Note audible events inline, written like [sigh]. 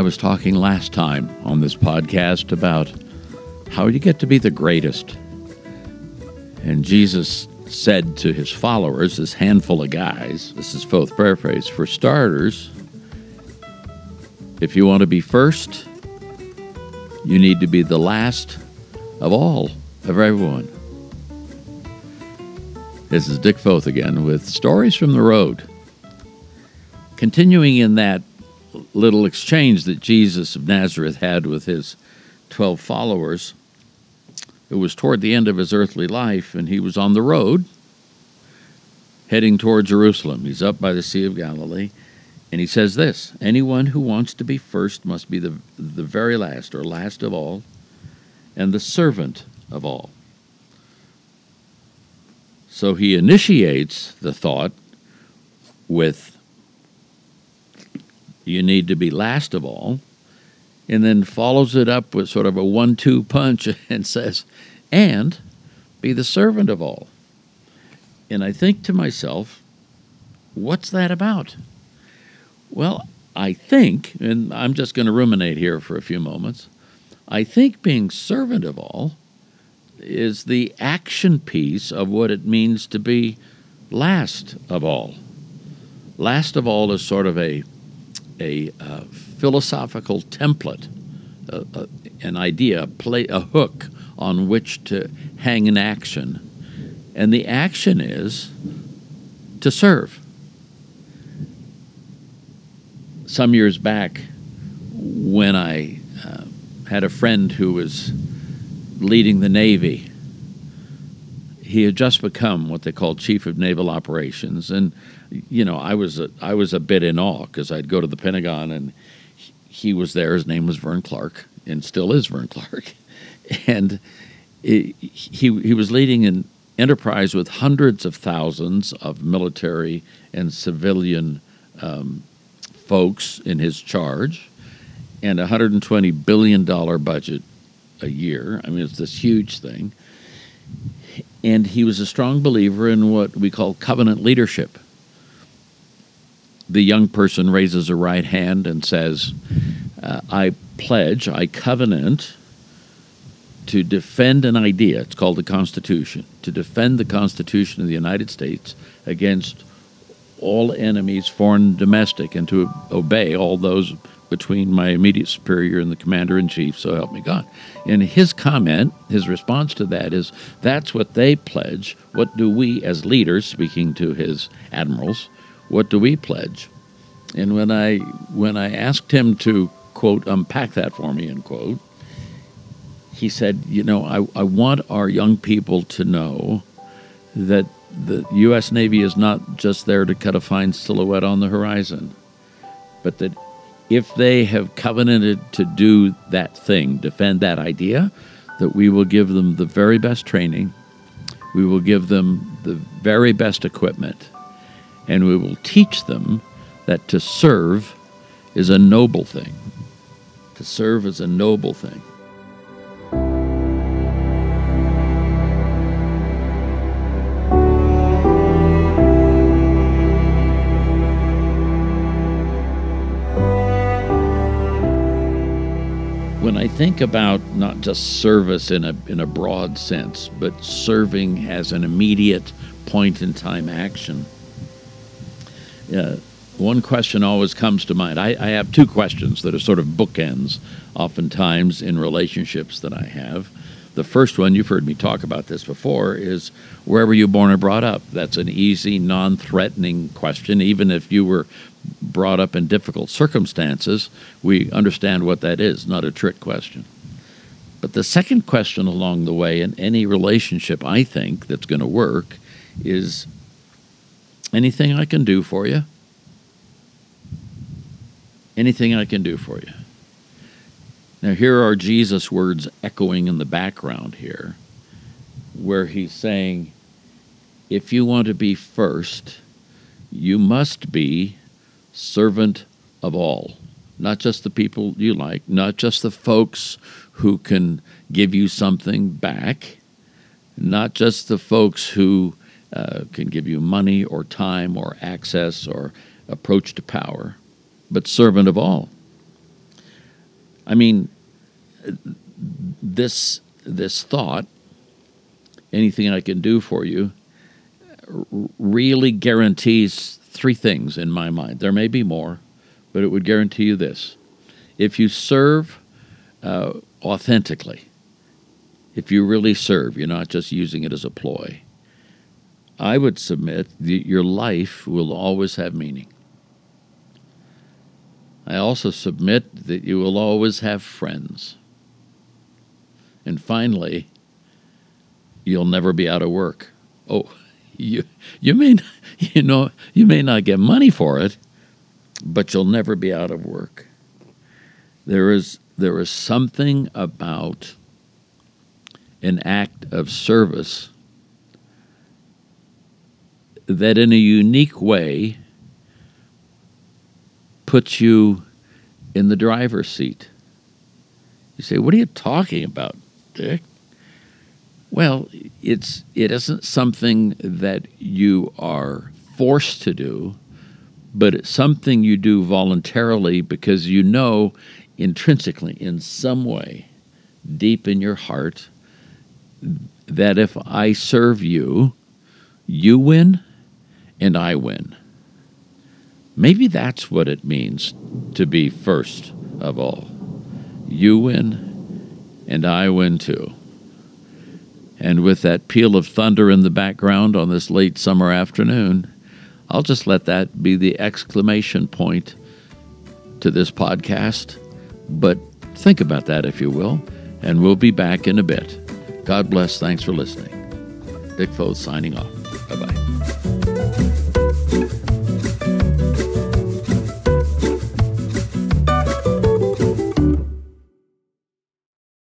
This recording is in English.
was talking last time on this podcast about how you get to be the greatest. And Jesus said to his followers, this handful of guys, this is both paraphrase, for starters, if you want to be first, you need to be the last of all, of everyone. This is Dick Foth again with Stories from the Road. Continuing in that little exchange that Jesus of Nazareth had with his 12 followers, it was toward the end of his earthly life, and he was on the road heading toward Jerusalem. He's up by the Sea of Galilee, and he says this Anyone who wants to be first must be the, the very last, or last of all, and the servant of all. So he initiates the thought with you need to be last of all, and then follows it up with sort of a one two punch [laughs] and says, and be the servant of all. And I think to myself, what's that about? Well, I think, and I'm just going to ruminate here for a few moments, I think being servant of all is the action piece of what it means to be last of all. Last of all is sort of a a uh, philosophical template, uh, uh, an idea, play a hook on which to hang an action, and the action is to serve. Some years back, when I uh, had a friend who was leading the Navy, he had just become what they call chief of naval operations, and you know, I was a, I was a bit in awe because I'd go to the Pentagon and he was there. His name was Vern Clark, and still is Vern Clark, [laughs] and it, he he was leading an enterprise with hundreds of thousands of military and civilian um, folks in his charge, and a 120 billion dollar budget a year. I mean, it's this huge thing. And he was a strong believer in what we call covenant leadership the young person raises a right hand and says, uh, I pledge, I covenant to defend an idea. It's called the Constitution. To defend the Constitution of the United States against all enemies, foreign domestic, and to obey all those between my immediate superior and the commander in chief, so help me God. And his comment, his response to that is that's what they pledge. What do we as leaders, speaking to his admirals, what do we pledge? And when I when I asked him to quote unpack that for me end quote, he said, you know, I, I want our young people to know that the U.S. Navy is not just there to cut a fine silhouette on the horizon, but that if they have covenanted to do that thing, defend that idea, that we will give them the very best training, we will give them the very best equipment, and we will teach them that to serve is a noble thing. To serve is a noble thing. Think about not just service in a, in a broad sense, but serving as an immediate point in time action, uh, one question always comes to mind. I, I, have two questions that are sort of bookends, oftentimes in relationships that I have. The first one, you've heard me talk about this before, is where were you born or brought up? That's an easy, non threatening question. Even if you were brought up in difficult circumstances, we understand what that is, not a trick question. But the second question along the way in any relationship, I think, that's going to work is anything I can do for you? Anything I can do for you? Now, here are Jesus' words echoing in the background here, where he's saying, If you want to be first, you must be servant of all. Not just the people you like, not just the folks who can give you something back, not just the folks who uh, can give you money or time or access or approach to power, but servant of all. I mean, this this thought, anything I can do for you, really guarantees three things in my mind. There may be more, but it would guarantee you this: if you serve uh, authentically, if you really serve, you're not just using it as a ploy. I would submit that your life will always have meaning. I also submit that you will always have friends. And finally, you'll never be out of work. Oh, you you may [laughs] you know you may not get money for it, but you'll never be out of work. There is there is something about an act of service that in a unique way puts you in the driver's seat. You say, "What are you talking about, Dick?" Well, it's it isn't something that you are forced to do, but it's something you do voluntarily because you know intrinsically in some way deep in your heart that if I serve you, you win and I win. Maybe that's what it means to be first of all. You win, and I win too. And with that peal of thunder in the background on this late summer afternoon, I'll just let that be the exclamation point to this podcast. But think about that, if you will, and we'll be back in a bit. God bless. Thanks for listening. Dick Foth signing off.